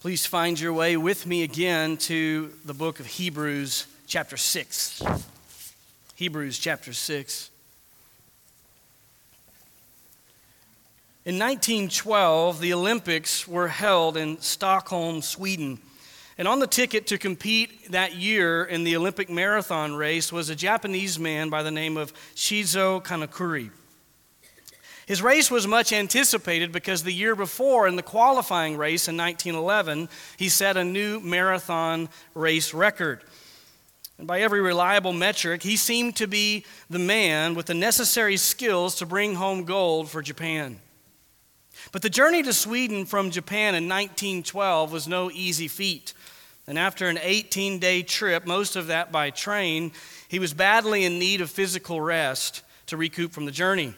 Please find your way with me again to the book of Hebrews, chapter 6. Hebrews, chapter 6. In 1912, the Olympics were held in Stockholm, Sweden. And on the ticket to compete that year in the Olympic marathon race was a Japanese man by the name of Shizo Kanakuri. His race was much anticipated because the year before, in the qualifying race in 1911, he set a new marathon race record. And by every reliable metric, he seemed to be the man with the necessary skills to bring home gold for Japan. But the journey to Sweden from Japan in 1912 was no easy feat. And after an 18 day trip, most of that by train, he was badly in need of physical rest to recoup from the journey.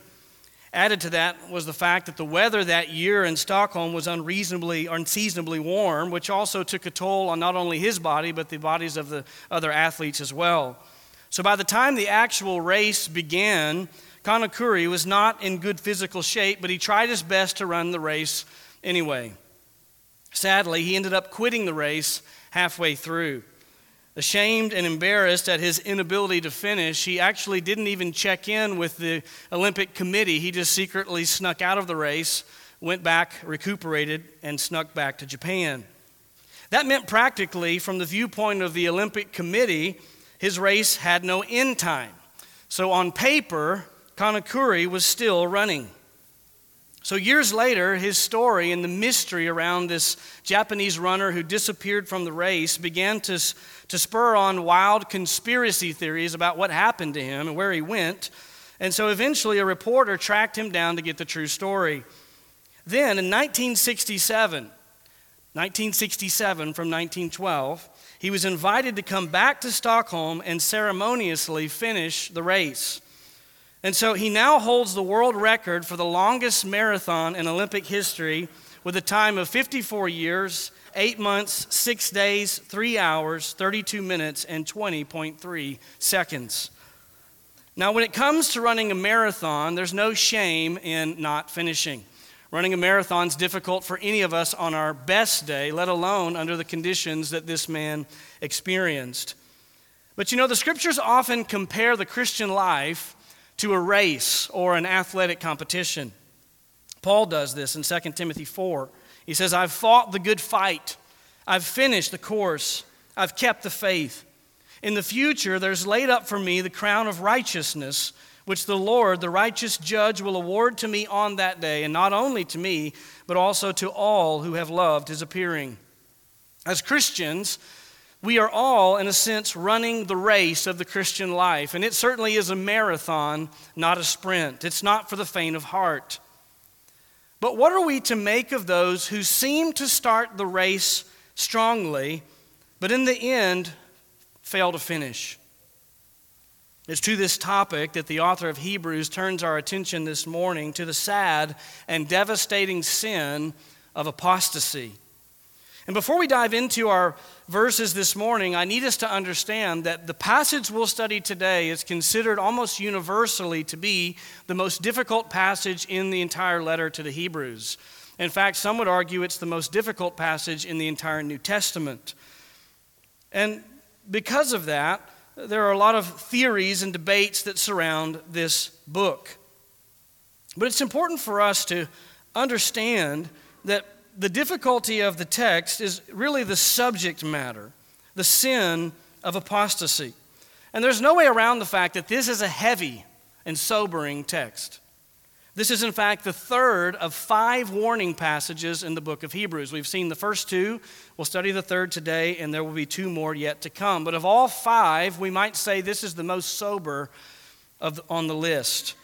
Added to that was the fact that the weather that year in Stockholm was unreasonably, unseasonably warm, which also took a toll on not only his body, but the bodies of the other athletes as well. So by the time the actual race began, Kanakuri was not in good physical shape, but he tried his best to run the race anyway. Sadly, he ended up quitting the race halfway through. Ashamed and embarrassed at his inability to finish, he actually didn't even check in with the Olympic Committee. He just secretly snuck out of the race, went back, recuperated, and snuck back to Japan. That meant practically, from the viewpoint of the Olympic Committee, his race had no end time. So on paper, Kanakuri was still running. So, years later, his story and the mystery around this Japanese runner who disappeared from the race began to, to spur on wild conspiracy theories about what happened to him and where he went. And so, eventually, a reporter tracked him down to get the true story. Then, in 1967, 1967 from 1912, he was invited to come back to Stockholm and ceremoniously finish the race. And so he now holds the world record for the longest marathon in Olympic history with a time of 54 years, 8 months, 6 days, 3 hours, 32 minutes, and 20.3 seconds. Now, when it comes to running a marathon, there's no shame in not finishing. Running a marathon is difficult for any of us on our best day, let alone under the conditions that this man experienced. But you know, the scriptures often compare the Christian life to a race or an athletic competition. Paul does this in 2 Timothy 4. He says, I've fought the good fight, I've finished the course, I've kept the faith. In the future, there's laid up for me the crown of righteousness, which the Lord, the righteous judge, will award to me on that day, and not only to me, but also to all who have loved his appearing. As Christians, we are all, in a sense, running the race of the Christian life. And it certainly is a marathon, not a sprint. It's not for the faint of heart. But what are we to make of those who seem to start the race strongly, but in the end fail to finish? It's to this topic that the author of Hebrews turns our attention this morning to the sad and devastating sin of apostasy. And before we dive into our verses this morning, I need us to understand that the passage we'll study today is considered almost universally to be the most difficult passage in the entire letter to the Hebrews. In fact, some would argue it's the most difficult passage in the entire New Testament. And because of that, there are a lot of theories and debates that surround this book. But it's important for us to understand that the difficulty of the text is really the subject matter, the sin of apostasy. And there's no way around the fact that this is a heavy and sobering text. This is, in fact, the third of five warning passages in the book of Hebrews. We've seen the first two. We'll study the third today, and there will be two more yet to come. But of all five, we might say this is the most sober of, on the list.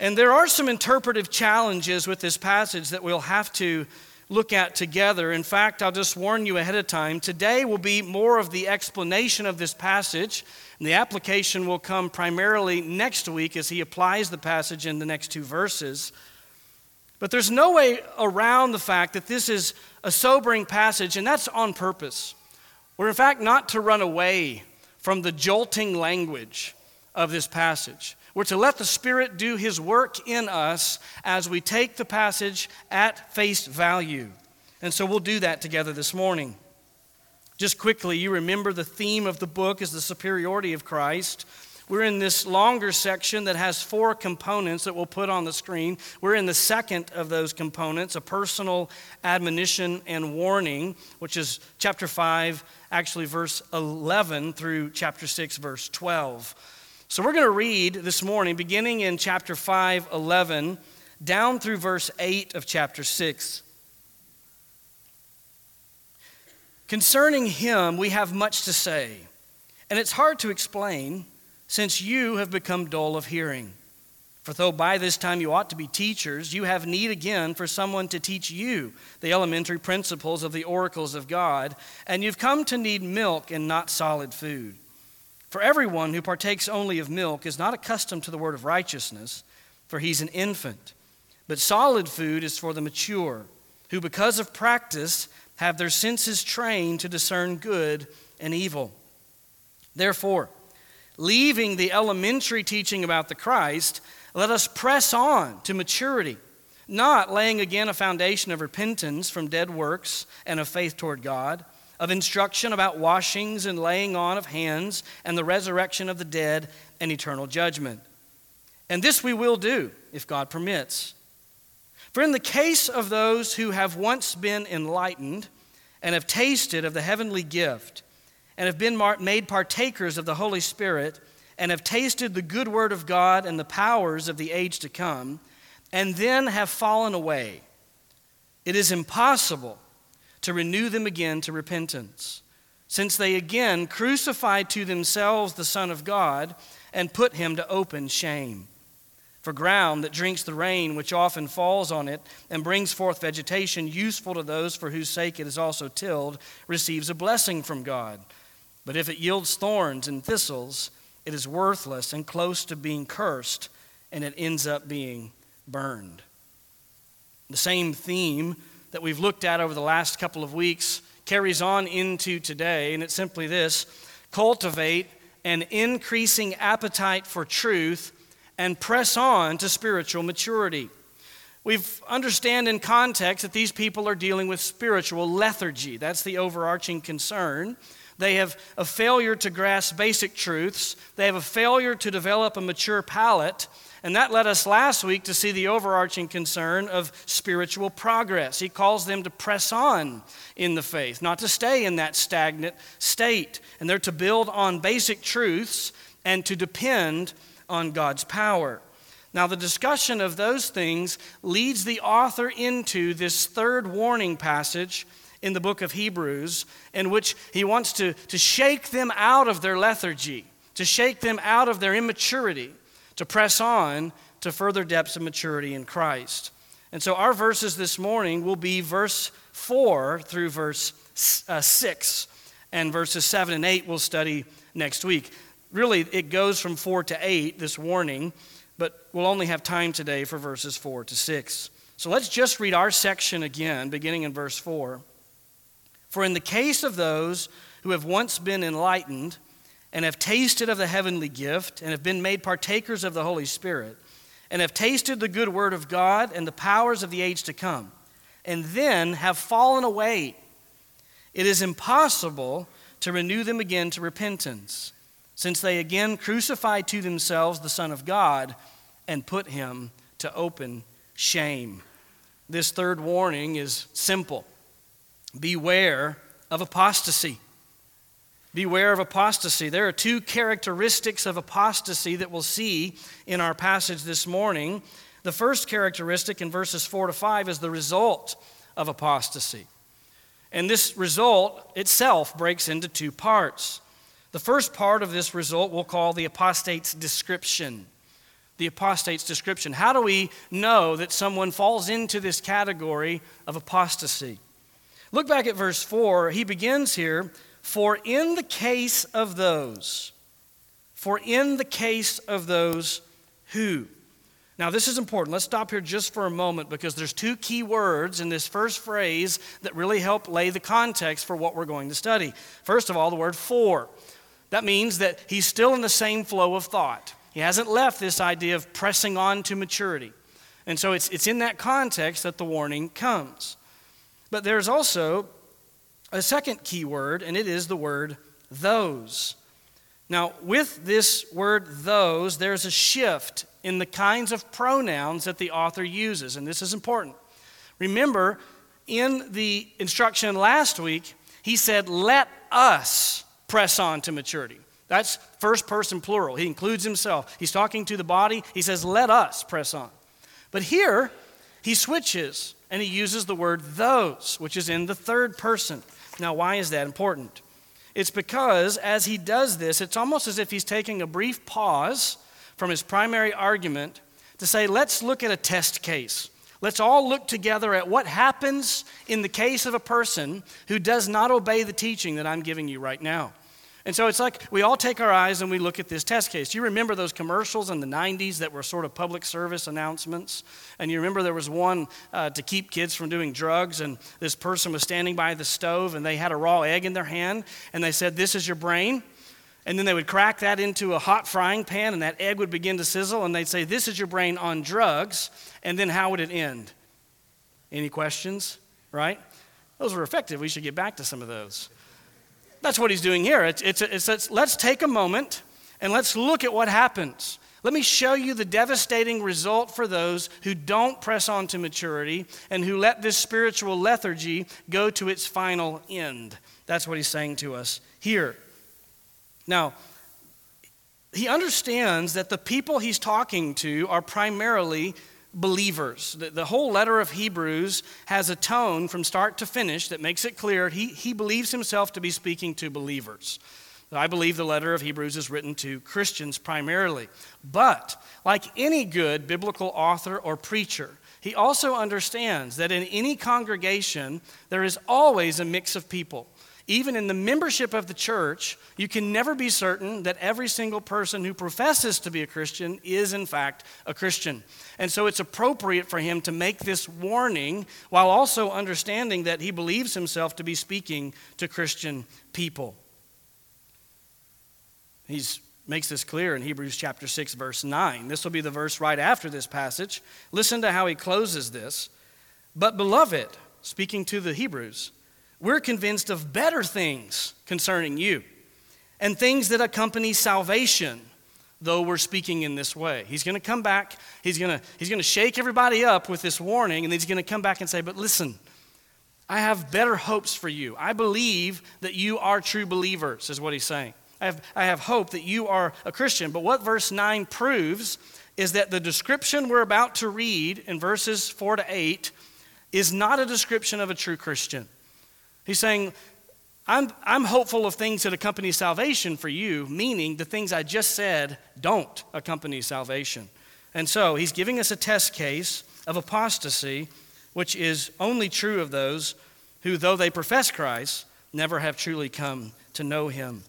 And there are some interpretive challenges with this passage that we'll have to look at together. In fact, I'll just warn you ahead of time. Today will be more of the explanation of this passage, and the application will come primarily next week as he applies the passage in the next two verses. But there's no way around the fact that this is a sobering passage, and that's on purpose. We're, in fact, not to run away from the jolting language of this passage. We're to let the Spirit do His work in us as we take the passage at face value. And so we'll do that together this morning. Just quickly, you remember the theme of the book is the superiority of Christ. We're in this longer section that has four components that we'll put on the screen. We're in the second of those components, a personal admonition and warning, which is chapter 5, actually verse 11 through chapter 6, verse 12. So we're going to read this morning, beginning in chapter 5, 11, down through verse 8 of chapter 6. Concerning him, we have much to say, and it's hard to explain since you have become dull of hearing. For though by this time you ought to be teachers, you have need again for someone to teach you the elementary principles of the oracles of God, and you've come to need milk and not solid food. For everyone who partakes only of milk is not accustomed to the word of righteousness, for he's an infant. But solid food is for the mature, who because of practice have their senses trained to discern good and evil. Therefore, leaving the elementary teaching about the Christ, let us press on to maturity, not laying again a foundation of repentance from dead works and of faith toward God, of instruction about washings and laying on of hands and the resurrection of the dead and eternal judgment. And this we will do if God permits. For in the case of those who have once been enlightened and have tasted of the heavenly gift, and have been made partakers of the Holy Spirit and have tasted the good word of God and the powers of the age to come, and then have fallen away, it is impossible to renew them again to repentance, since they again crucified to themselves the Son of God and put him to open shame. For ground that drinks the rain which often falls on it and brings forth vegetation useful to those for whose sake it is also tilled receives a blessing from God. But if it yields thorns and thistles, it is worthless and close to being cursed, and it ends up being burned. The same theme that we've looked at over the last couple of weeks carries on into today, and it's simply this cultivate an increasing appetite for truth and press on to spiritual maturity. We understand in context that these people are dealing with spiritual lethargy. That's the overarching concern. They have a failure to grasp basic truths. They have a failure to develop a mature palate. And that led us last week to see the overarching concern of spiritual progress. He calls them to press on in the faith, not to stay in that stagnant state. And they're to build on basic truths and to depend on God's power. Now, the discussion of those things leads the author into this third warning passage in the book of Hebrews, in which he wants to, to shake them out of their lethargy, to shake them out of their immaturity, to press on to further depths of maturity in Christ. And so our verses this morning will be verse 4 through verse uh, 6, and verses 7 and 8 we'll study next week. Really, it goes from 4 to 8, this warning, but we'll only have time today for verses 4 to 6. So let's just read our section again, beginning in verse 4. For in the case of those who have once been enlightened and have tasted of the heavenly gift and have been made partakers of the Holy Spirit and have tasted the good word of God and the powers of the age to come, and then have fallen away, it is impossible to renew them again to repentance, since they again crucified to themselves the Son of God and put him to open shame. This third warning is simple. Beware of apostasy. Beware of apostasy. There are two characteristics of apostasy that we'll see in our passage this morning. The first characteristic in verses 4 to 5 is the result of apostasy. And this result itself breaks into two parts. The first part of this result we'll call the apostate's description. The apostate's description. How do we know that someone falls into this category of apostasy? Look back at verse 4. He begins here For in the case of those, for in the case of those who. Now, this is important. Let's stop here just for a moment because there's two key words in this first phrase that really help lay the context for what we're going to study. First of all, the word for. That means that he's still in the same flow of thought. He hasn't left this idea of pressing on to maturity. And so it's, it's in that context that the warning comes. But there's also a second key word, and it is the word those. Now, with this word those, there's a shift in the kinds of pronouns that the author uses, and this is important. Remember, in the instruction last week, he said, Let us press on to maturity. That's first person plural. He includes himself. He's talking to the body. He says, Let us press on. But here, he switches and he uses the word those, which is in the third person. Now, why is that important? It's because as he does this, it's almost as if he's taking a brief pause from his primary argument to say, let's look at a test case. Let's all look together at what happens in the case of a person who does not obey the teaching that I'm giving you right now. And so it's like we all take our eyes and we look at this test case. You remember those commercials in the 90s that were sort of public service announcements? And you remember there was one uh, to keep kids from doing drugs, and this person was standing by the stove and they had a raw egg in their hand, and they said, This is your brain. And then they would crack that into a hot frying pan, and that egg would begin to sizzle, and they'd say, This is your brain on drugs. And then how would it end? Any questions? Right? Those were effective. We should get back to some of those. That's what he's doing here. It's, it's, it's, it's, let's take a moment and let's look at what happens. Let me show you the devastating result for those who don't press on to maturity and who let this spiritual lethargy go to its final end. That's what he's saying to us here. Now, he understands that the people he's talking to are primarily believers. The, the, whole letter of Hebrews has a tone from start to finish that makes it clear he, he believes himself to be speaking to believers. I believe the letter of Hebrews is written to Christians primarily. But, like any good biblical author or preacher, he also understands that in any congregation, there is always a mix of people even in the membership of the church, you can never be certain that every single person who professes to be a Christian is, in fact, a Christian. And so it's appropriate for him to make this warning while also understanding that he believes himself to be speaking to Christian people. He makes this clear in Hebrews chapter 6 verse 9. This will be the verse right after this passage. Listen to how he closes this. But beloved, speaking to the Hebrews, we're convinced of better things concerning you and things that accompany salvation, though we're speaking in this way. He's going to come back, he's going to, he's going to shake everybody up with this warning, and he's going to come back and say, But listen, I have better hopes for you. I believe that you are true believers, is what he's saying. I have, I have hope that you are a Christian. But what verse 9 proves is that the description we're about to read in verses 4 to 8 is not a description of a true Christian. He's saying, I'm, I'm hopeful of things that accompany salvation for you, meaning the things I just said don't accompany salvation. And so he's giving us a test case of apostasy, which is only true of those who, though they profess Christ, never have truly come to know him.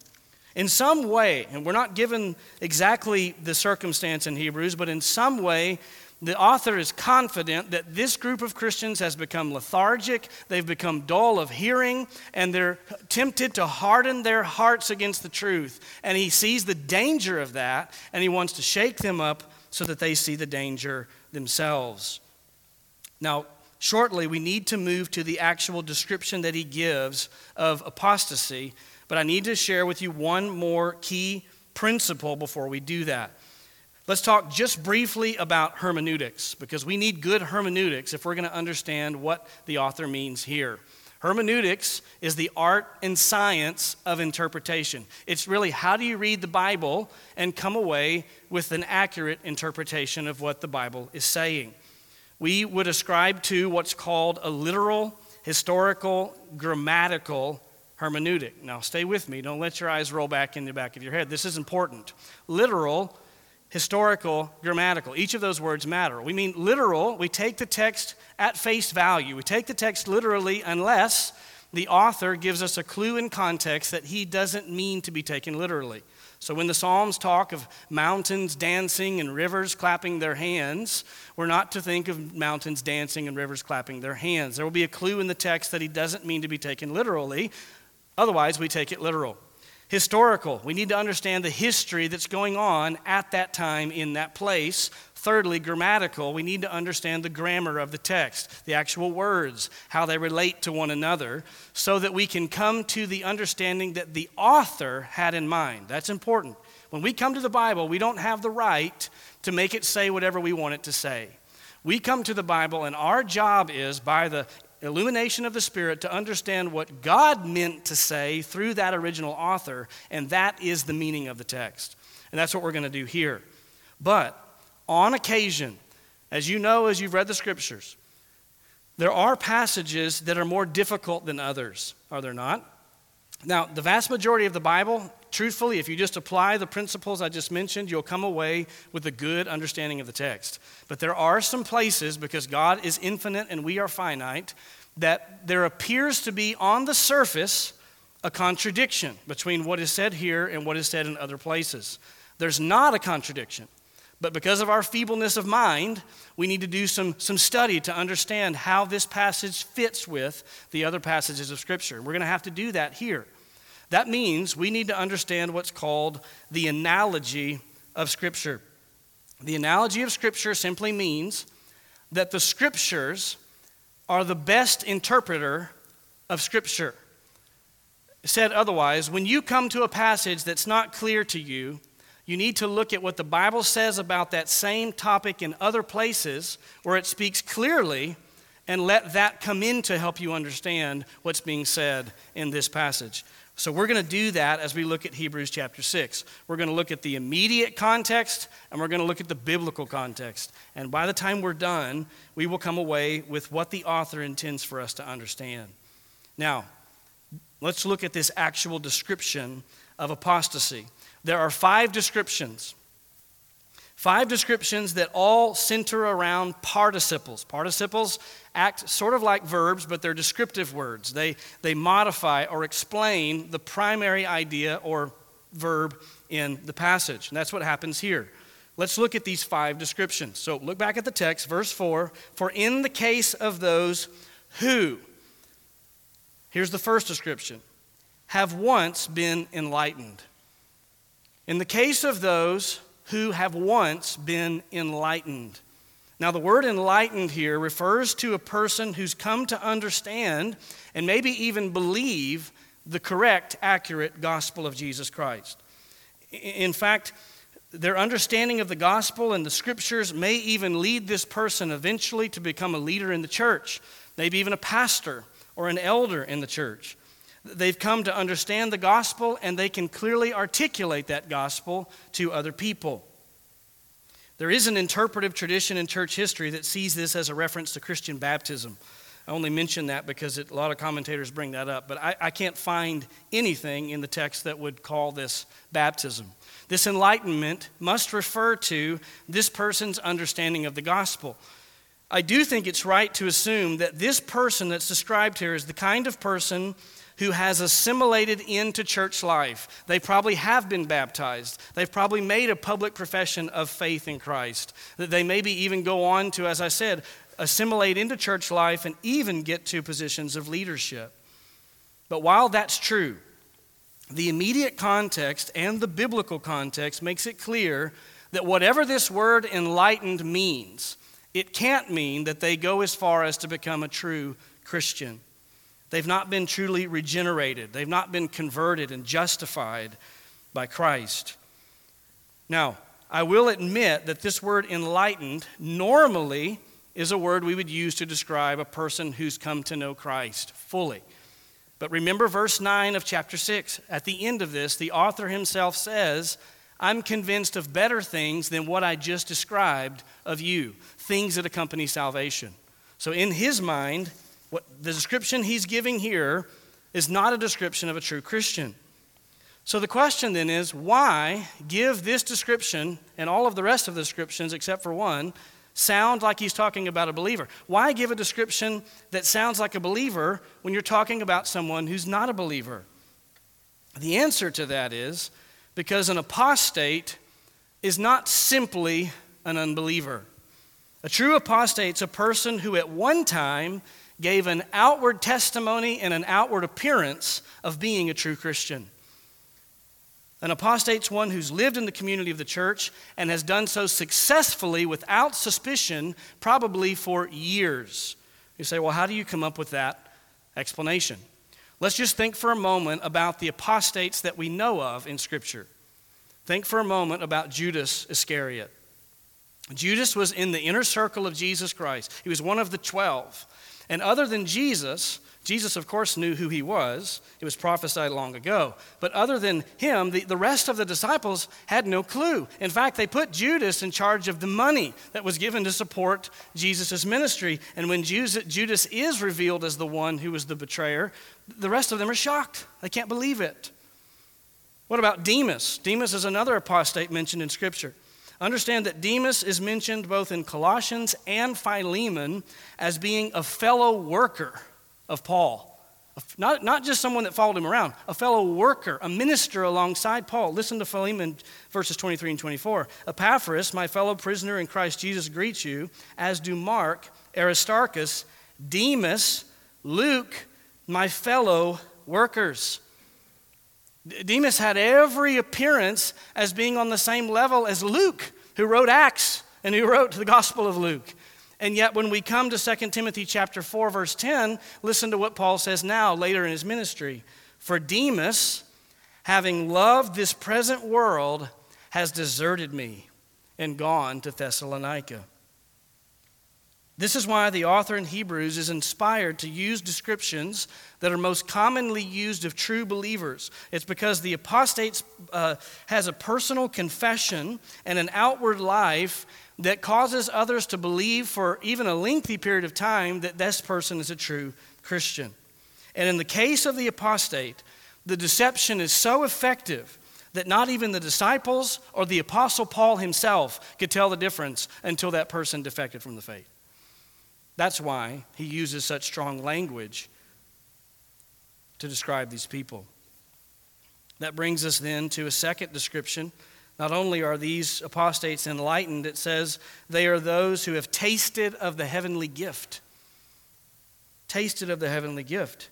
In some way, and we're not given exactly the circumstance in Hebrews, but in some way, the author is confident that this group of Christians has become lethargic, they've become dull of hearing, and they're tempted to harden their hearts against the truth. And he sees the danger of that, and he wants to shake them up so that they see the danger themselves. Now, shortly, we need to move to the actual description that he gives of apostasy, but I need to share with you one more key principle before we do that. Let's talk just briefly about hermeneutics because we need good hermeneutics if we're going to understand what the author means here. Hermeneutics is the art and science of interpretation. It's really how do you read the Bible and come away with an accurate interpretation of what the Bible is saying. We would ascribe to what's called a literal, historical, grammatical hermeneutic. Now, stay with me. Don't let your eyes roll back in the back of your head. This is important. Literal historical, grammatical. Each of those words matter. We mean literal, we take the text at face value. We take the text literally unless the author gives us a clue in context that he doesn't mean to be taken literally. So when the Psalms talk of mountains dancing and rivers clapping their hands, we're not to think of mountains dancing and rivers clapping their hands. There will be a clue in the text that he doesn't mean to be taken literally. Otherwise, we take it literal historical. We need to understand the history that's going on at that time in that place Thirdly, grammatical. We need to understand the grammar of the text, the actual words, how they relate to one another, so that we can come to the understanding that the author had in mind. That's important. When we come to the Bible, we don't have the right to make it say whatever we want it to say. We come to the Bible, and our job is, by the illumination of the Spirit, to understand what God meant to say through that original author, and that is the meaning of the text. And that's what we're going to do here. But on occasion, as you know as you've read the scriptures, there are passages that are more difficult than others, are there not? Now, the vast majority of the Bible truthfully, if you just apply the principles I just mentioned, you'll come away with a good understanding of the text. But there are some places, because God is infinite and we are finite, that there appears to be on the surface a contradiction between what is said here and what is said in other places. There's not a contradiction. But because of our feebleness of mind, we need to do some, some study to understand how this passage fits with the other passages of Scripture. We're going to have to do that here. That means we need to understand what's called the analogy of Scripture. The analogy of Scripture simply means that the Scriptures are the best interpreter of Scripture. Said otherwise, when you come to a passage that's not clear to you, you need to look at what the Bible says about that same topic in other places where it speaks clearly and let that come in to help you understand what's being said in this passage. So we're going to do that as we look at Hebrews chapter 6. We're going to look at the immediate context and we're going to look at the biblical context. And by the time we're done, we will come away with what the author intends for us to understand. Now, let's look at this actual description of apostasy. There are five descriptions Five descriptions that all center around participles. Participles act sort of like verbs, but they're descriptive words. They, they modify or explain the primary idea or verb in the passage. And that's what happens here. Let's look at these five descriptions. So look back at the text, verse 4 For in the case of those who, here's the first description, have once been enlightened. In the case of those who have once been enlightened. Now, the word enlightened here refers to a person who's come to understand and maybe even believe the correct, accurate gospel of Jesus Christ. In fact, their understanding of the gospel and the scriptures may even lead this person eventually to become a leader in the church, maybe even a pastor or an elder in the church. They've come to understand the gospel and they can clearly articulate that gospel to other people. There is an interpretive tradition in church history that sees this as a reference to Christian baptism. I only mention that because it, a lot of commentators bring that up, but I, I can't find anything in the text that would call this baptism. This enlightenment must refer to this person's understanding of the gospel. I do think it's right to assume that this person that's described here is the kind of person who has assimilated into church life. They probably have been baptized. They've probably made a public profession of faith in Christ. That they maybe even go on to, as I said, assimilate into church life and even get to positions of leadership. But while that's true, the immediate context and the biblical context makes it clear that whatever this word enlightened means, it can't mean that they go as far as to become a true Christian. They've not been truly regenerated. They've not been converted and justified by Christ. Now, I will admit that this word enlightened normally is a word we would use to describe a person who's come to know Christ fully. But remember verse 9 of chapter 6. At the end of this, the author himself says, I'm convinced of better things than what I just described of you, things that accompany salvation. So, in his mind, what the description he's giving here is not a description of a true Christian. So the question then is why give this description and all of the rest of the descriptions, except for one, sound like he's talking about a believer? Why give a description that sounds like a believer when you're talking about someone who's not a believer? The answer to that is because an apostate is not simply an unbeliever. A true apostate is a person who at one time gave an outward testimony and an outward appearance of being a true Christian. An apostate's one who's lived in the community of the church and has done so successfully without suspicion, probably for years. You say, well, how do you come up with that explanation? Let's just think for a moment about the apostates that we know of in Scripture. Think for a moment about Judas Iscariot. Judas was in the inner circle of Jesus Christ, he was one of the twelve. And other than Jesus, Jesus, of course, knew who he was. It was prophesied long ago. But other than him, the, the rest of the disciples had no clue. In fact, they put Judas in charge of the money that was given to support Jesus' ministry. And when Judas is revealed as the one who was the betrayer, the rest of them are shocked. They can't believe it. What about Demas? Demas is another apostate mentioned in Scripture. Understand that Demas is mentioned both in Colossians and Philemon as being a fellow worker of Paul. Not, not just someone that followed him around, a fellow worker, a minister alongside Paul. Listen to Philemon verses 23 and 24. Epaphras, my fellow prisoner in Christ Jesus, greets you, as do Mark, Aristarchus, Demas, Luke, my fellow workers. Demas had every appearance as being on the same level as Luke, who wrote Acts and who wrote the Gospel of Luke. And yet, when we come to 2 Timothy chapter 4, verse 10, listen to what Paul says now, later in his ministry. For Demas, having loved this present world, has deserted me and gone to Thessalonica. This is why the author in Hebrews is inspired to use descriptions that are most commonly used of true believers. It's because the apostate uh, has a personal confession and an outward life that causes others to believe for even a lengthy period of time that this person is a true Christian. And in the case of the apostate, the deception is so effective that not even the disciples or the apostle Paul himself could tell the difference until that person defected from the faith. That's why he uses such strong language to describe these people. That brings us then to a second description. Not only are these apostates enlightened, it says they are those who have tasted of the heavenly gift. Tasted of the heavenly gift.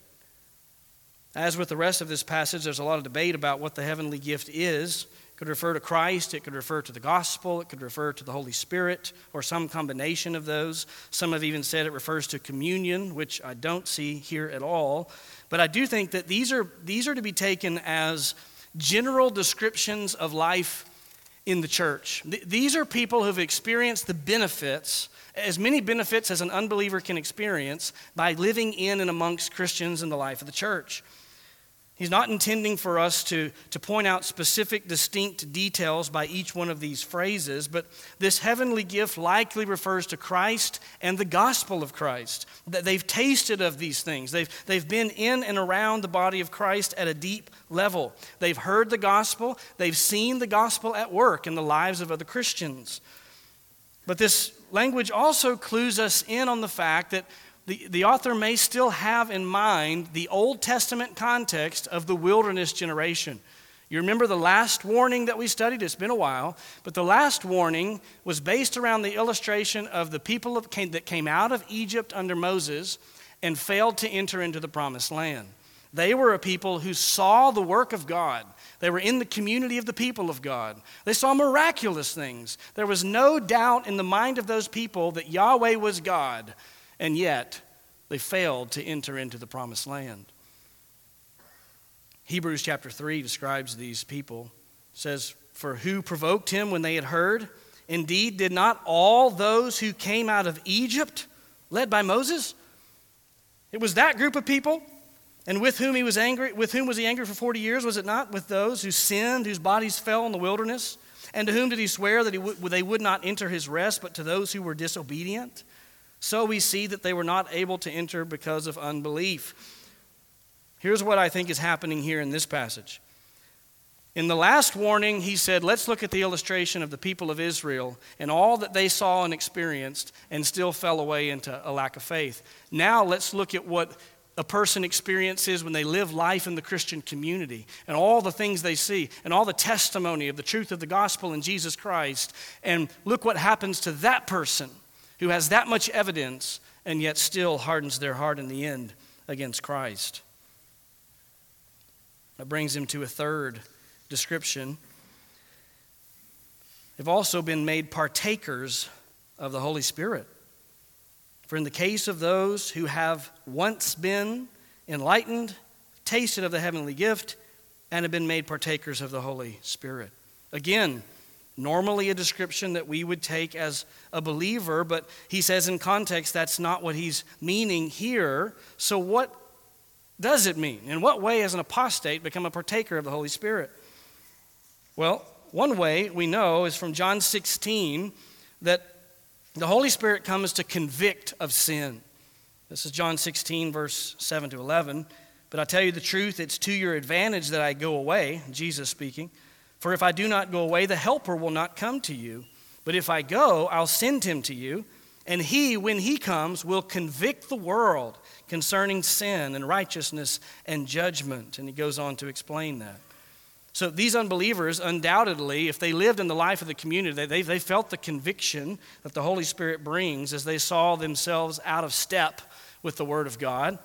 As with the rest of this passage, there's a lot of debate about what the heavenly gift is could refer to Christ, it could refer to the gospel, it could refer to the Holy Spirit, or some combination of those. Some have even said it refers to communion, which I don't see here at all. But I do think that these are, these are to be taken as general descriptions of life in the church. Th- these are people who've experienced the benefits, as many benefits as an unbeliever can experience, by living in and amongst Christians in the life of the church. He's not intending for us to, to point out specific, distinct details by each one of these phrases, but this heavenly gift likely refers to Christ and the gospel of Christ. That they've tasted of these things, they've, they've been in and around the body of Christ at a deep level. They've heard the gospel, they've seen the gospel at work in the lives of other Christians. But this language also clues us in on the fact that the, the author may still have in mind the Old Testament context of the wilderness generation. You remember the last warning that we studied? It's been a while, but the last warning was based around the illustration of the people of, came, that came out of Egypt under Moses and failed to enter into the promised land. They were a people who saw the work of God. They were in the community of the people of God. They saw miraculous things. There was no doubt in the mind of those people that Yahweh was God and yet they failed to enter into the promised land. Hebrews chapter 3 describes these people. Says, For who provoked him when they had heard? Indeed, did not all those who came out of Egypt, led by Moses? It was that group of people, and with whom he was angry, with whom was he angry for 40 years, was it not? With those who sinned, whose bodies fell in the wilderness? And to whom did he swear that he w- they would not enter his rest, but to those who were disobedient? So we see that they were not able to enter because of unbelief. Here's what I think is happening here in this passage. In the last warning, he said, Let's look at the illustration of the people of Israel and all that they saw and experienced and still fell away into a lack of faith. Now, let's look at what a person experiences when they live life in the Christian community and all the things they see and all the testimony of the truth of the gospel in Jesus Christ. And look what happens to that person who has that much evidence and yet still hardens their heart in the end against Christ. That brings him to a third description They've also been made partakers of the Holy Spirit. For in the case of those who have once been enlightened, tasted of the heavenly gift, and have been made partakers of the Holy Spirit. Again, normally a description that we would take as a believer, but he says in context that's not what he's meaning here. So, what does it mean? In what way has an apostate become a partaker of the Holy Spirit? Well, one way we know is from John 16 that the Holy Spirit comes to convict of sin. This is John 16, verse 7 to 11. But I tell you the truth, it's to your advantage that I go away, Jesus speaking. For if I do not go away, the Helper will not come to you. But if I go, I'll send him to you. And he, when he comes, will convict the world concerning sin and righteousness and judgment. And he goes on to explain that. So these unbelievers, undoubtedly, if they lived in the life of the community, they, they felt the conviction that the Holy Spirit brings as they saw themselves out of step with the Word of God.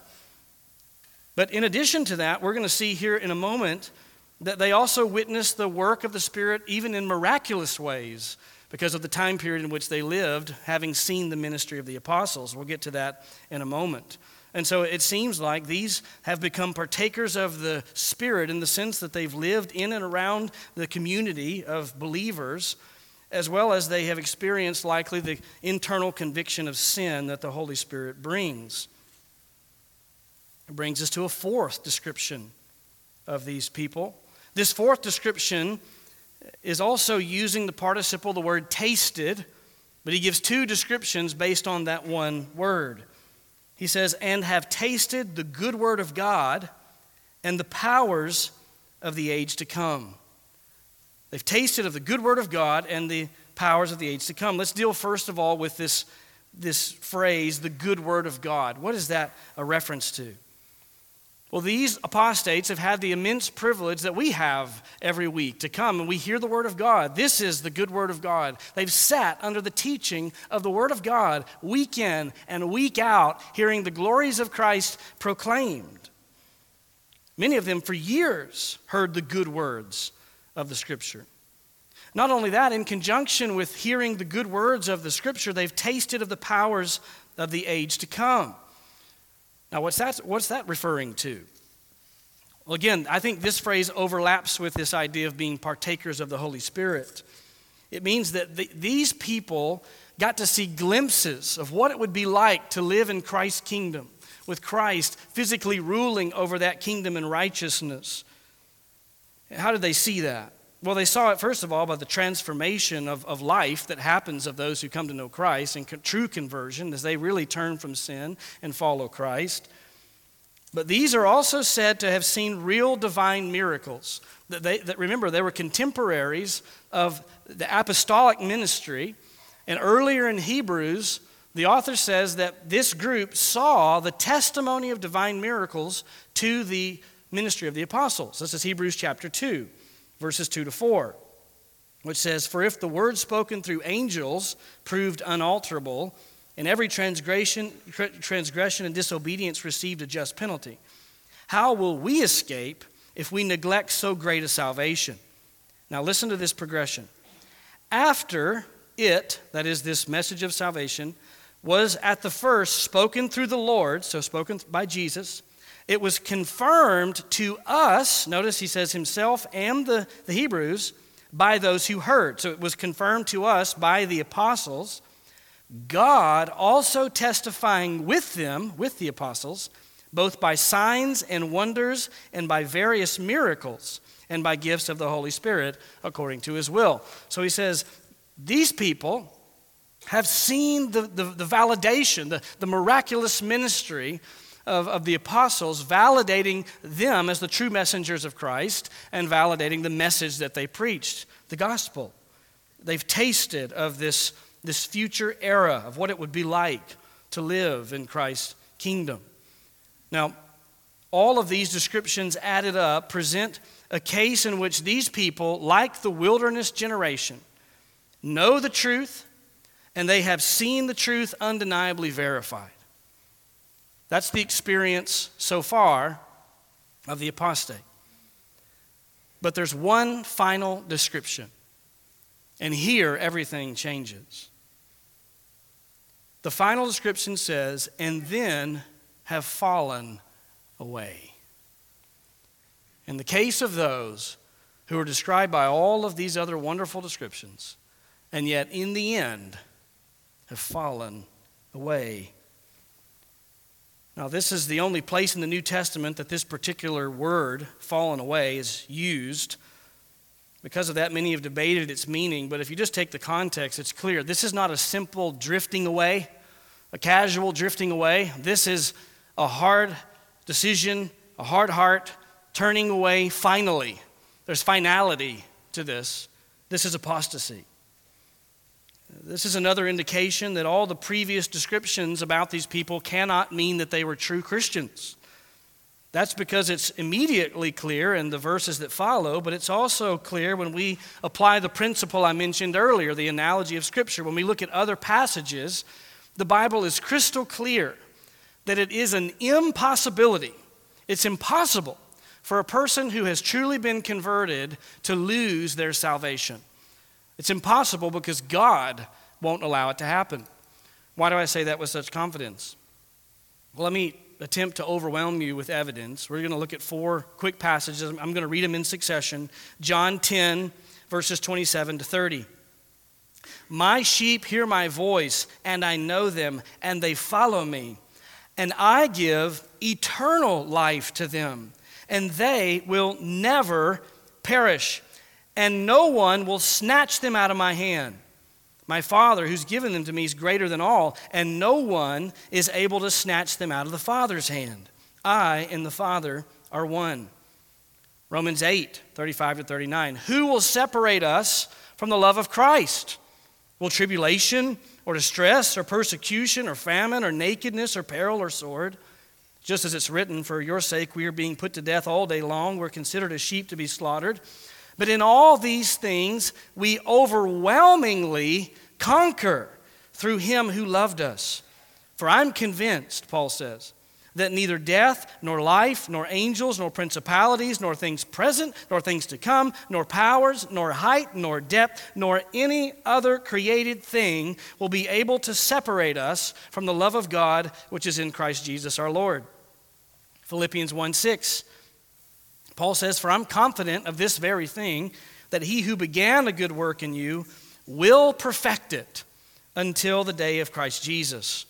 But in addition to that, we're going to see here in a moment that they also witnessed the work of the Spirit even in miraculous ways because of the time period in which they lived, having seen the ministry of the apostles. We'll get to that in a moment. And so it seems like these have become partakers of the Spirit in the sense that they've lived in and around the community of believers, as well as they have experienced likely the internal conviction of sin that the Holy Spirit brings. It brings us to a fourth description of these people. This fourth description is also using the participle, the word tasted, but he gives two descriptions based on that one word. He says, and have tasted the good word of God and the powers of the age to come. They've tasted of the good word of God and the powers of the age to come. Let's deal first of all with this, this phrase, the good word of God. What is that a reference to? Well, these apostates have had the immense privilege that we have every week to come and we hear the Word of God. This is the good Word of God. They've sat under the teaching of the Word of God week in and week out, hearing the glories of Christ proclaimed. Many of them for years heard the good words of the Scripture. Not only that, in conjunction with hearing the good words of the Scripture, they've tasted of the powers of the age to come. Now, what's that, what's that referring to? Well, again, I think this phrase overlaps with this idea of being partakers of the Holy Spirit. It means that the, these people got to see glimpses of what it would be like to live in Christ's kingdom, with Christ physically ruling over that kingdom in righteousness. How did they see that? Well, they saw it, first of all, by the transformation of, of life that happens of those who come to know Christ and true conversion as they really turn from sin and follow Christ. But these are also said to have seen real divine miracles. That, they, that remember, they were contemporaries of the apostolic ministry. And earlier in Hebrews, the author says that this group saw the testimony of divine miracles to the ministry of the apostles. This is Hebrews chapter 2 verses 2 to 4, which says, For if the word spoken through angels proved unalterable, and every transgression, transgression and disobedience received a just penalty, how will we escape if we neglect so great a salvation? Now, listen to this progression. After it, that is, this message of salvation, was at the first spoken through the Lord, so spoken by Jesus, it was confirmed to us, notice he says himself and the, the Hebrews, by those who heard. So it was confirmed to us by the apostles. God also testifying with them, with the apostles, both by signs and wonders and by various miracles and by gifts of the Holy Spirit according to his will. So he says, These people have seen the, the, the validation, the, the miraculous ministry of, of the apostles, validating them as the true messengers of Christ and validating the message that they preached, the gospel. They've tasted of this, this future era of what it would be like to live in Christ's kingdom. Now, all of these descriptions added up present a case in which these people, like the wilderness generation, know the truth and they have seen the truth undeniably verified. That's the experience so far of the apostate. But there's one final description. And here, everything changes. The final description says, and then have fallen away. In the case of those who are described by all of these other wonderful descriptions, and yet in the end have fallen away. Now, this is the only place in the New Testament that this particular word, fallen away, is used. Because of that, many have debated its meaning, but if you just take the context, it's clear. This is not a simple drifting away, a casual drifting away. This is a hard decision, a hard heart, turning away finally. There's finality to this. This is apostasy. This is another indication that all the previous descriptions about these people cannot mean that they were true Christians. That's because it's immediately clear in the verses that follow, but it's also clear when we apply the principle I mentioned earlier, the analogy of Scripture. When we look at other passages, the Bible is crystal clear that it is an impossibility. It's impossible for a person who has truly been converted to lose their salvation. It's impossible because God won't allow it to happen. Why do I say that with such confidence? Well, let me attempt to overwhelm you with evidence. We're going to look at four quick passages. I'm going to read them in succession. John 10, verses 27 to 30. My sheep hear my voice, and I know them, and they follow me. And I give eternal life to them, and they will never perish and no one will snatch them out of my hand. My Father, who's given them to me, is greater than all, and no one is able to snatch them out of the Father's hand. I and the Father are one. Romans 8, 35 to 39. Who will separate us from the love of Christ? Will tribulation or distress or persecution or famine or nakedness or peril or sword? Just as it's written, For your sake we are being put to death all day long. We're considered as sheep to be slaughtered. But in all these things, we overwhelmingly conquer through him who loved us. For I'm convinced, Paul says, that neither death, nor life, nor angels, nor principalities, nor things present, nor things to come, nor powers, nor height, nor depth, nor any other created thing will be able to separate us from the love of God which is in Christ Jesus our Lord. Philippians 1 6 Paul says, For I'm confident of this very thing, that he who began a good work in you will perfect it until the day of Christ Jesus.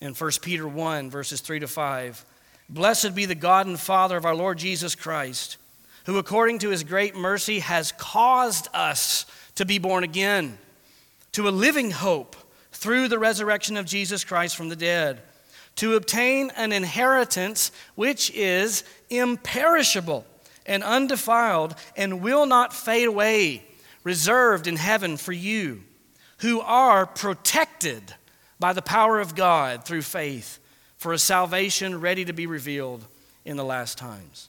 In 1 Peter 1, verses 3 to 5, Blessed be the God and Father of our Lord Jesus Christ, who according to his great mercy has caused us to be born again to a living hope through the resurrection of Jesus Christ from the dead to obtain an inheritance which is imperishable and undefiled and will not fade away, reserved in heaven for you, who are protected by the power of God through faith for a salvation ready to be revealed in the last times.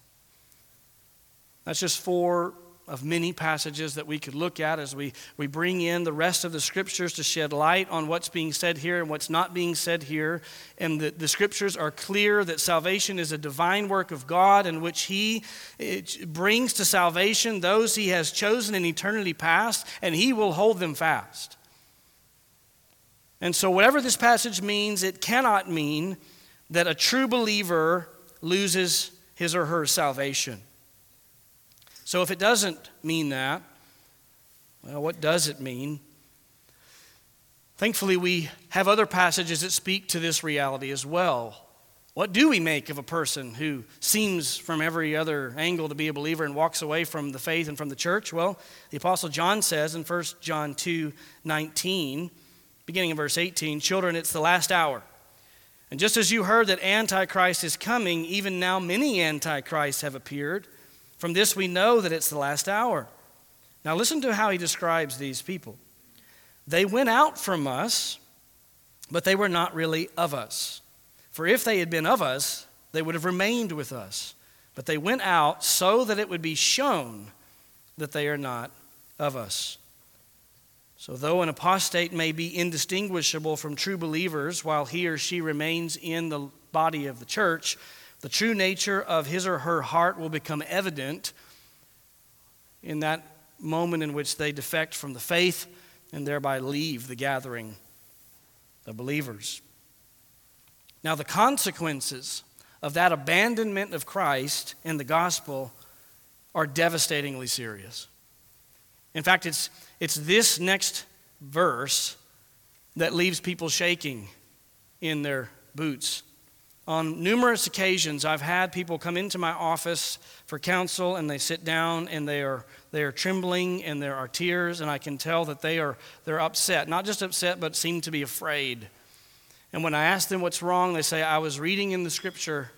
That's just four of many passages that we could look at as we, we bring in the rest of the scriptures to shed light on what's being said here and what's not being said here. And the, the scriptures are clear that salvation is a divine work of God in which He brings to salvation those He has chosen in eternity past, and He will hold them fast. And so, whatever this passage means, it cannot mean that a true believer loses his or her salvation. So if it doesn't mean that, well, what does it mean? Thankfully, we have other passages that speak to this reality as well. What do we make of a person who seems from every other angle to be a believer and walks away from the faith and from the church? Well, the Apostle John says in 1 John 2 19, beginning in verse 18, Children, it's the last hour. And just as you heard that Antichrist is coming, even now many Antichrists have appeared. From this, we know that it's the last hour. Now, listen to how he describes these people. They went out from us, but they were not really of us. For if they had been of us, they would have remained with us. But they went out so that it would be shown that they are not of us. So, though an apostate may be indistinguishable from true believers while he or she remains in the body of the church, the true nature of his or her heart will become evident in that moment in which they defect from the faith and thereby leave the gathering of believers. Now, the consequences of that abandonment of Christ and the gospel are devastatingly serious. In fact, it's, it's this next verse that leaves people shaking in their boots. On numerous occasions, I've had people come into my office for counsel and they sit down and they are, they are trembling and there are tears, and I can tell that they are they're upset. Not just upset, but seem to be afraid. And when I ask them what's wrong, they say, I was reading in the scripture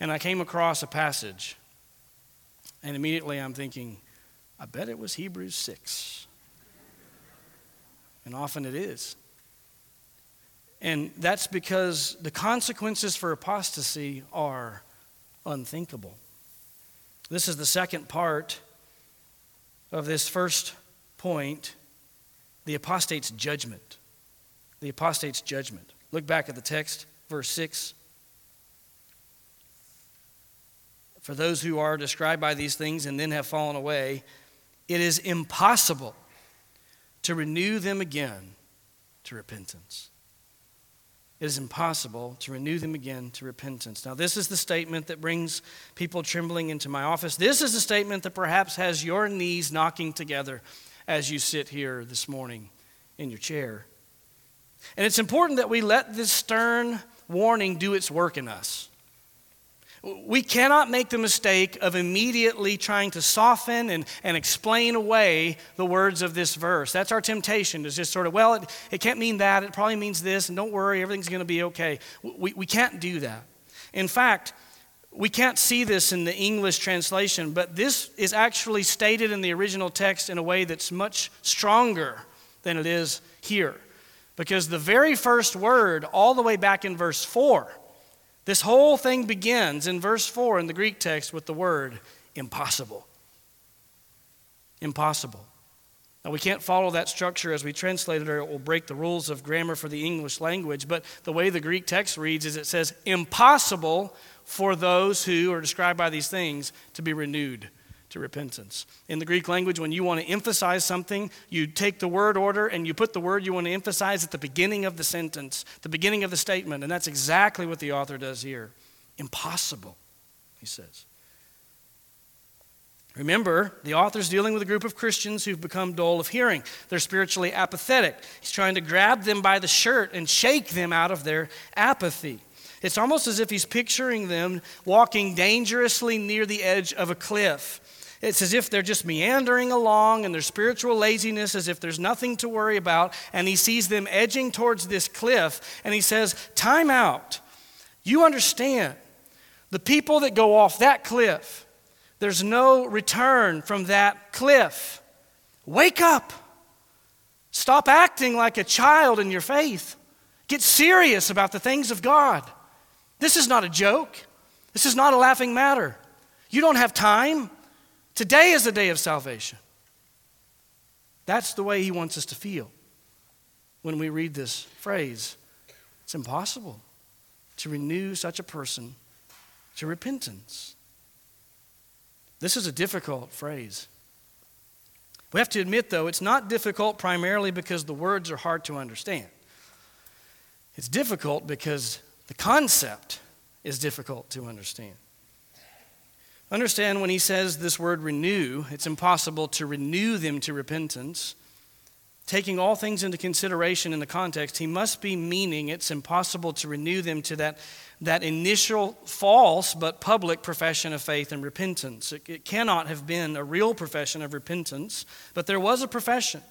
and I came across a passage. And immediately I'm thinking, I bet it was Hebrews 6. And often it is. And that's because the consequences for apostasy are unthinkable. This is the second part of this first point the apostate's judgment. The apostate's judgment. Look back at the text, verse 6. For those who are described by these things and then have fallen away, it is impossible to renew them again to repentance it is impossible to renew them again to repentance. Now, this is the statement that brings people trembling into my office. This is the statement that perhaps has your knees knocking together as you sit here this morning in your chair. And it's important that we let this stern warning do its work in us. We cannot make the mistake of immediately trying to soften and, and explain away the words of this verse. That's our temptation, is just sort of, well, it, it can't mean that. It probably means this, and don't worry, everything's going to be okay. We, we can't do that. In fact, we can't see this in the English translation, but this is actually stated in the original text in a way that's much stronger than it is here. Because the very first word, all the way back in verse 4, this whole thing begins in verse 4 in the Greek text with the word impossible. Impossible. Now, we can't follow that structure as we translate it, or it will break the rules of grammar for the English language. But the way the Greek text reads is it says, impossible for those who are described by these things to be renewed to repentance. In the Greek language, when you want to emphasize something, you take the word order and you put the word you want to emphasize at the beginning of the sentence, the beginning of the statement. And that's exactly what the author does here. Impossible, he says. Remember, the author's dealing with a group of Christians who've become dull of hearing. They're spiritually apathetic. He's trying to grab them by the shirt and shake them out of their apathy. It's almost as if he's picturing them walking dangerously near the edge of a cliff. It's as if they're just meandering along and their spiritual laziness, as if there's nothing to worry about. And he sees them edging towards this cliff and he says, Time out. You understand. The people that go off that cliff, there's no return from that cliff. Wake up. Stop acting like a child in your faith. Get serious about the things of God. This is not a joke. This is not a laughing matter. You don't have time. Today is the day of salvation. That's the way he wants us to feel when we read this phrase. It's impossible to renew such a person to repentance. This is a difficult phrase. We have to admit, though, it's not difficult primarily because the words are hard to understand. It's difficult because the concept is difficult to understand. Understand when he says this word renew, it's impossible to renew them to repentance. Taking all things into consideration in the context, he must be meaning it's impossible to renew them to that, that initial false but public profession of faith and repentance. It, it cannot have been a real profession of repentance, but there was a profession.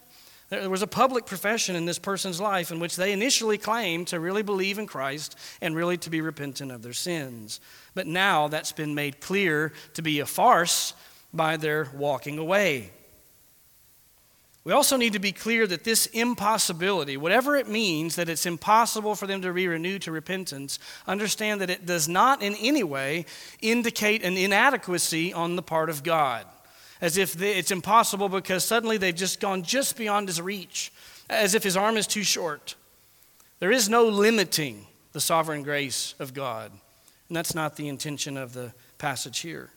There was a public profession in this person's life in which they initially claimed to really believe in Christ and really to be repentant of their sins. But now that's been made clear to be a farce by their walking away. We also need to be clear that this impossibility, whatever it means that it's impossible for them to be renewed to repentance, understand that it does not in any way indicate an inadequacy on the part of God as if they, it's impossible because suddenly they've just gone just beyond his reach, as if his arm is too short. There is no limiting the sovereign grace of God. And that's not the intention of the passage here.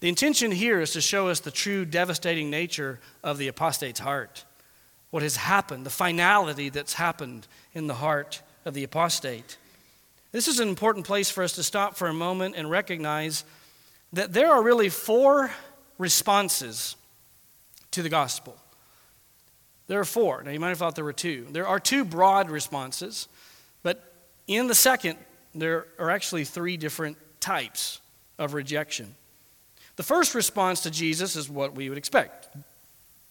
The intention here is to show us the true devastating nature of the apostate's heart, what has happened, the finality that's happened in the heart of the apostate. This is an important place for us to stop for a moment and recognize that there are really four responses to the gospel. There are four. Now, you might have thought there were two. There are two broad responses, but in the second, there are actually three different types of rejection. The first response to Jesus is what we would expect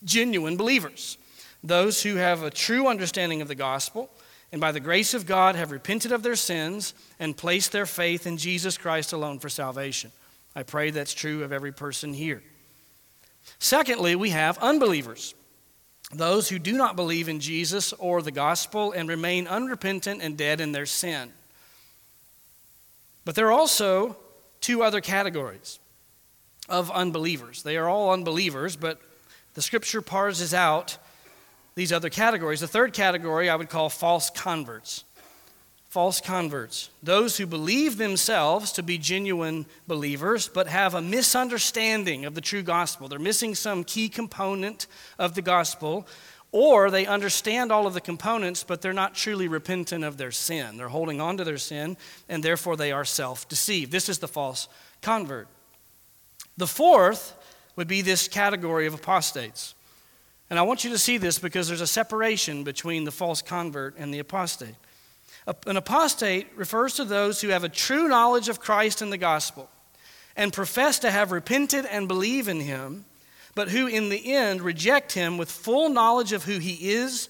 genuine believers, those who have a true understanding of the gospel and by the grace of God have repented of their sins and placed their faith in Jesus Christ alone for salvation. I pray that's true of every person here. Secondly, we have unbelievers, those who do not believe in Jesus or the gospel and remain unrepentant and dead in their sin. But there are also two other categories of unbelievers. They are all unbelievers, but the scripture parses out these other categories. The third category I would call false converts. False converts. Those who believe themselves to be genuine believers, but have a misunderstanding of the true gospel. They're missing some key component of the gospel, or they understand all of the components, but they're not truly repentant of their sin. They're holding on to their sin, and therefore they are self deceived. This is the false convert. The fourth would be this category of apostates. And I want you to see this because there's a separation between the false convert and the apostate. An apostate refers to those who have a true knowledge of Christ and the gospel and profess to have repented and believe in him, but who in the end reject him with full knowledge of who he is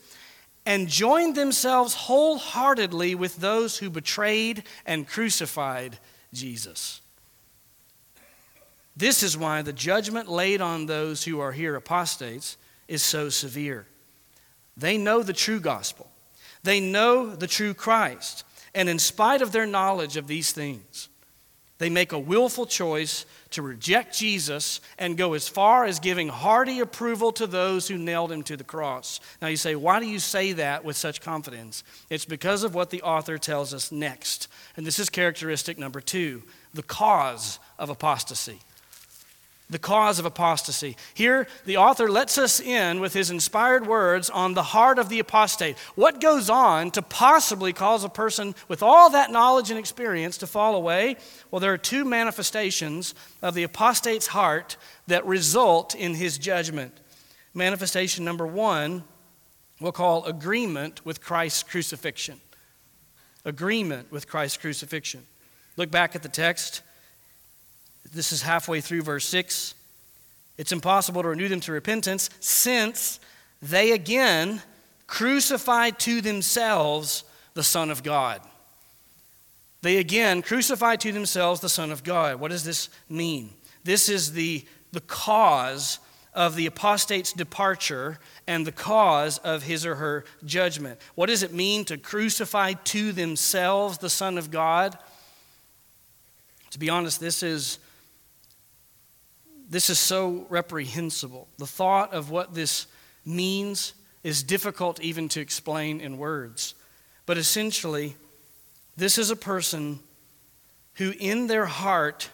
and join themselves wholeheartedly with those who betrayed and crucified Jesus. This is why the judgment laid on those who are here apostates is so severe. They know the true gospel, they know the true Christ. And in spite of their knowledge of these things, they make a willful choice to reject Jesus and go as far as giving hearty approval to those who nailed him to the cross. Now you say, why do you say that with such confidence? It's because of what the author tells us next. And this is characteristic number two the cause of apostasy the cause of apostasy. Here, the author lets us in with his inspired words on the heart of the apostate. What goes on to possibly cause a person with all that knowledge and experience to fall away? Well, there are two manifestations of the apostate's heart that result in his judgment. Manifestation number one, we'll call agreement with Christ's crucifixion. Agreement with Christ's crucifixion. Look back at the text. This is halfway through verse 6. It's impossible to renew them to repentance since they again crucified to themselves the Son of God. They again crucified to themselves the Son of God. What does this mean? This is the, the cause of the apostate's departure and the cause of his or her judgment. What does it mean to crucify to themselves the Son of God? To be honest, this is this is so reprehensible. The thought of what this means is difficult even to explain in words. But essentially, this is a person who, in their heart,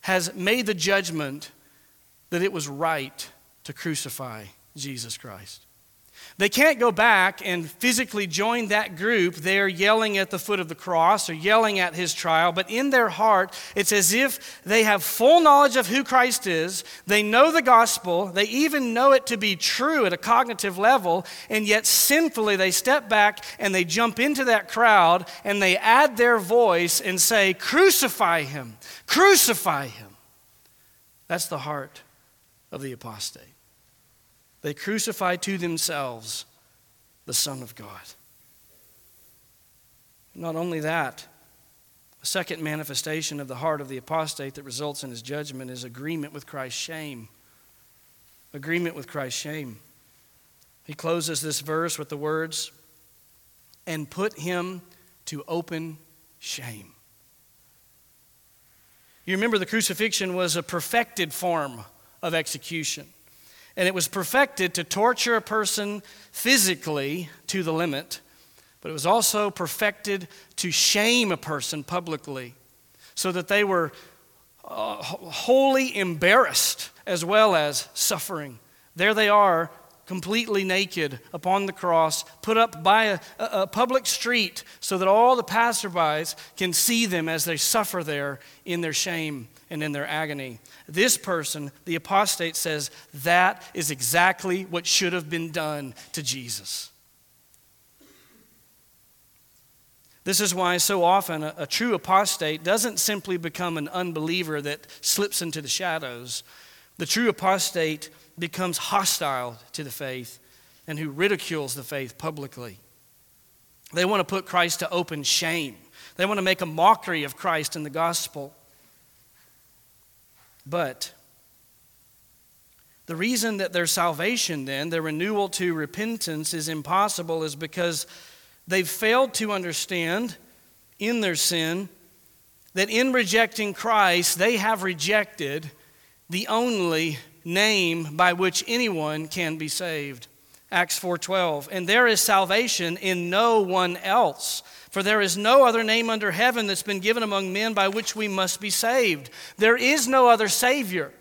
has made the judgment that it was right to crucify Jesus Christ. They can't go back and physically join that group there yelling at the foot of the cross or yelling at his trial, but in their heart, it's as if they have full knowledge of who Christ is. They know the gospel. They even know it to be true at a cognitive level, and yet sinfully they step back and they jump into that crowd and they add their voice and say, Crucify him! Crucify him! That's the heart of the apostate. They crucified to themselves the Son of God. Not only that, a second manifestation of the heart of the apostate that results in his judgment is agreement with Christ's shame. Agreement with Christ's shame. He closes this verse with the words, and put him to open shame. You remember the crucifixion was a perfected form of execution. And it was perfected to torture a person physically to the limit, but it was also perfected to shame a person publicly so that they were uh, wholly embarrassed as well as suffering. There they are, completely naked upon the cross, put up by a, a, public street so that all the passerbys can see them as they suffer there in their shame and in their agony. This person, the apostate, says that is exactly what should have been done to Jesus. This is why so often a, a, true apostate doesn't simply become an unbeliever that slips into the shadows. The true apostate becomes hostile to the faith and who ridicules the faith publicly. They want to put Christ to open shame. They want to make a mockery of Christ and the gospel. But the reason that their salvation, then, their renewal to repentance, is impossible is because They've failed to understand in their sin that in rejecting Christ, they have rejected the only name by which anyone can be saved. Acts 4:12 And there is salvation in no one else for there is no other name under heaven that's been given among men by which we must be saved. There is no other savior.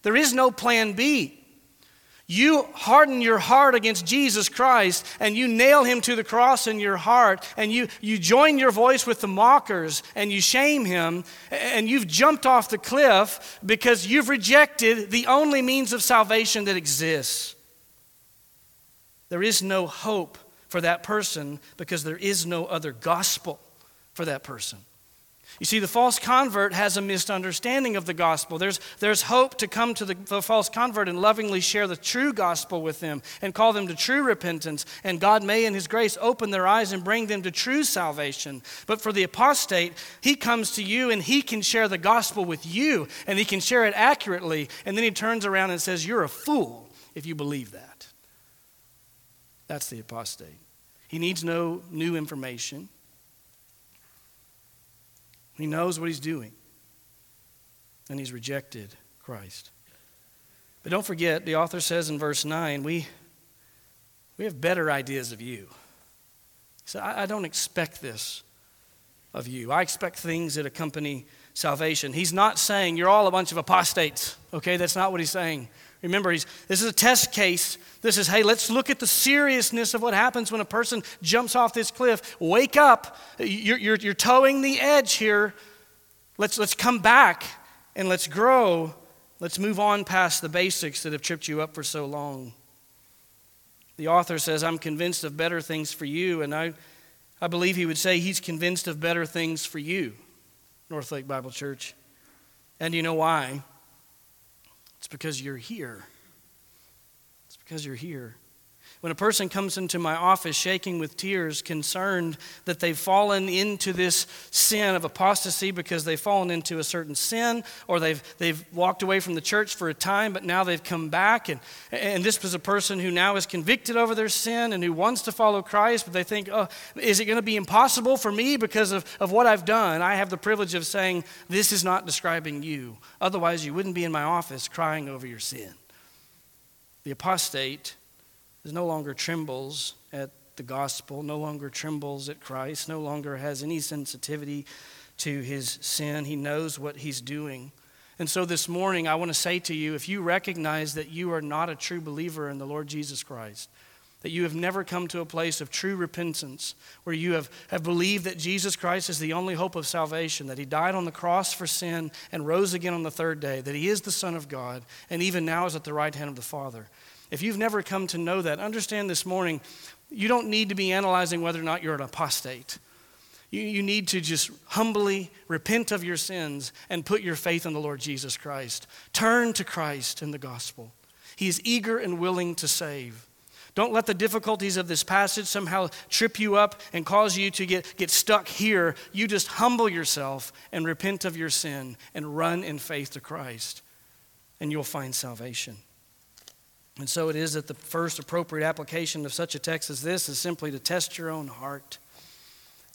There is no plan B you harden your heart against Jesus Christ and you nail him to the cross in your heart and you, you join your voice with the mockers and you shame him and you've jumped off the cliff because you've rejected the only means of salvation that exists. There is no hope for that person because there is no other gospel for that person. You see, the false convert has a misunderstanding of the gospel. There's, there's hope to come to the, the, false convert and lovingly share the true gospel with them and call them to true repentance. And God may, in His grace, open their eyes and bring them to true salvation. But for the apostate, he comes to you and he can share the gospel with you and he can share it accurately. And then he turns around and says, You're a fool if you believe that. That's the apostate. He needs no new information. He knows what he's doing. And he's rejected Christ. But don't forget, the author says in verse 9, we, we have better ideas of you. He said, I, I don't expect this of you. I expect things that accompany salvation. He's not saying you're all a bunch of apostates, okay? That's not what he's saying. Remember, he's, this is a test case. This is, hey, let's look at the seriousness of what happens when a person jumps off this cliff. Wake up. You're, you're, you're toeing the edge here. Let's, let's come back and let's grow. Let's move on past the basics that have tripped you up for so long. The author says, I'm convinced of better things for you. And I, I believe he would say he's convinced of better things for you, Northlake Bible Church. And you know why? It's because you're here. It's because you're here. When a person comes into my office shaking with tears, concerned that they've fallen into this sin of apostasy because they've fallen into a certain sin, or they've, they've walked away from the church for a time, but now they've come back, and, and this was a person who now is convicted over their sin and who wants to follow Christ, but they think, oh, is it going to be impossible for me because of, of what I've done? I have the privilege of saying, this is not describing you. Otherwise, you wouldn't be in my office crying over your sin. The apostate no longer trembles at the gospel, no longer trembles at Christ, no longer has any sensitivity to his sin. He knows what he's doing. And so this morning, I want to say to you if you recognize that you are not a true believer in the Lord Jesus Christ, that you have never come to a place of true repentance, where you have, have believed that Jesus Christ is the only hope of salvation, that He died on the cross for sin and rose again on the third day, that He is the Son of God, and even now is at the right hand of the Father. If you've never come to know that, understand this morning, you don't need to be analyzing whether or not you're an apostate. You, you need to just humbly repent of your sins and put your faith in the Lord Jesus Christ. Turn to Christ in the gospel. He is eager and willing to save. Don't let the difficulties of this passage somehow trip you up and cause you to get, get stuck here. You just humble yourself and repent of your sin and run in faith to Christ, and you'll find salvation. And so it is that the first appropriate application of such a text as this is simply to test your own heart.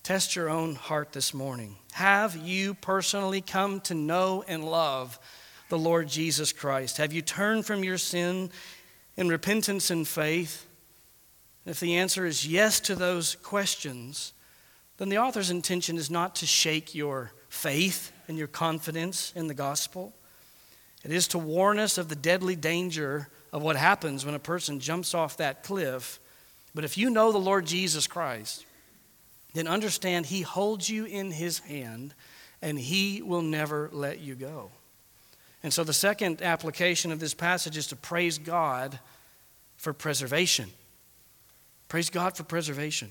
Test your own heart this morning. Have you personally come to know and love the Lord Jesus Christ? Have you turned from your sin in repentance and faith? If the answer is yes to those questions, then the author's intention is not to shake your faith and your confidence in the gospel. It is to warn us of the deadly danger of what happens when a person jumps off that cliff. But if you know the Lord Jesus Christ, then understand He holds you in His hand and He will never let you go. And so the second application of this passage is to praise God for preservation. Praise God for preservation.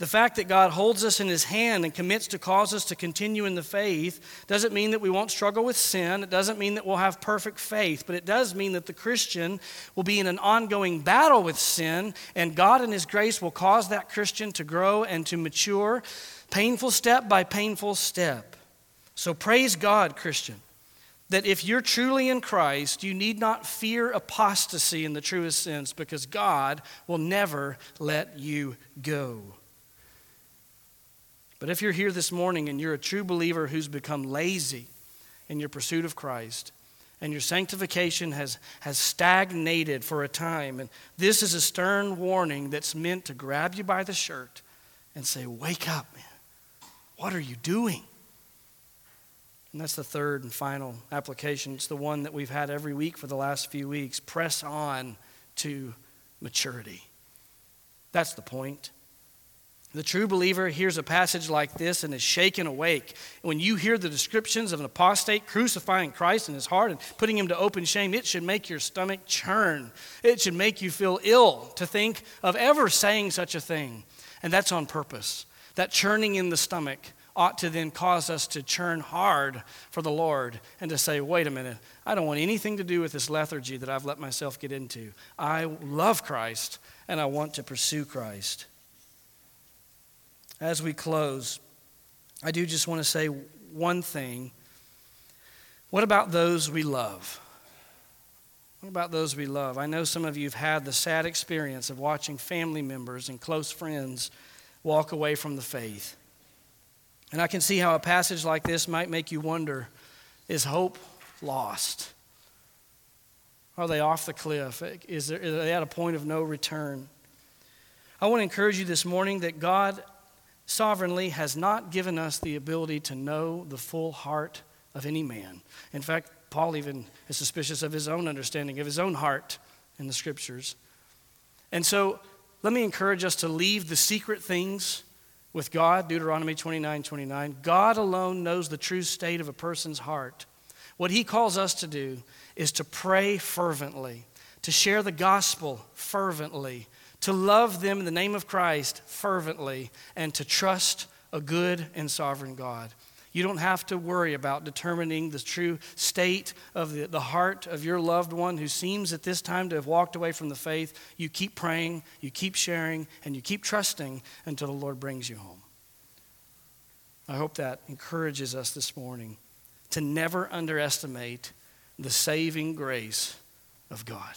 The fact that God holds us in His hand and commits to cause us to continue in the faith doesn't mean that we won't struggle with sin. It doesn't mean that we'll have perfect faith, but it does mean that the Christian will be in an ongoing battle with sin, and God in His grace will cause that Christian to grow and to mature, painful step by painful step. So praise God, Christian, that if you're truly in Christ, you need not fear apostasy in the truest sense because God will never let you go. But if you're here this morning and you're a true believer who's become lazy in your pursuit of Christ, and your sanctification has, has stagnated for a time, and this is a stern warning that's meant to grab you by the shirt and say, Wake up, man. What are you doing? And that's the third and final application. It's the one that we've had every week for the last few weeks. Press on to maturity. That's the point. The true believer hears a passage like this and is shaken awake. When you hear the descriptions of an apostate crucifying Christ in his heart and putting him to open shame, it should make your stomach churn. It should make you feel ill to think of ever saying such a thing. And that's on purpose. That churning in the stomach ought to then cause us to churn hard for the Lord and to say, wait a minute, I don't want anything to do with this lethargy that I've let myself get into. I love Christ and I want to pursue Christ as we close, I do just want to say one thing. What about those we love? What about those we love? I know some of you have had the sad experience of watching family members and close friends walk away from the faith. And I can see how a passage like this might make you wonder is hope lost? Are they off the cliff? Is, there, are they at a point of no return? I want to encourage you this morning that God sovereignly has not given us the ability to know the full heart of any man. In fact, Paul even is suspicious of his own understanding of his own heart in the scriptures. And so, let me encourage us to leave the secret things with God, Deuteronomy 29 29. God alone knows the true state of a person's heart. What he calls us to do is to pray fervently, to share the gospel fervently, to love them in the name of Christ fervently, and to trust a good and sovereign God. You don't have to worry about determining the true state of the, the heart of your loved one who seems at this time to have walked away from the faith. You keep praying, you keep sharing, and you keep trusting until the Lord brings you home. I hope that encourages us this morning to never underestimate the saving grace of God.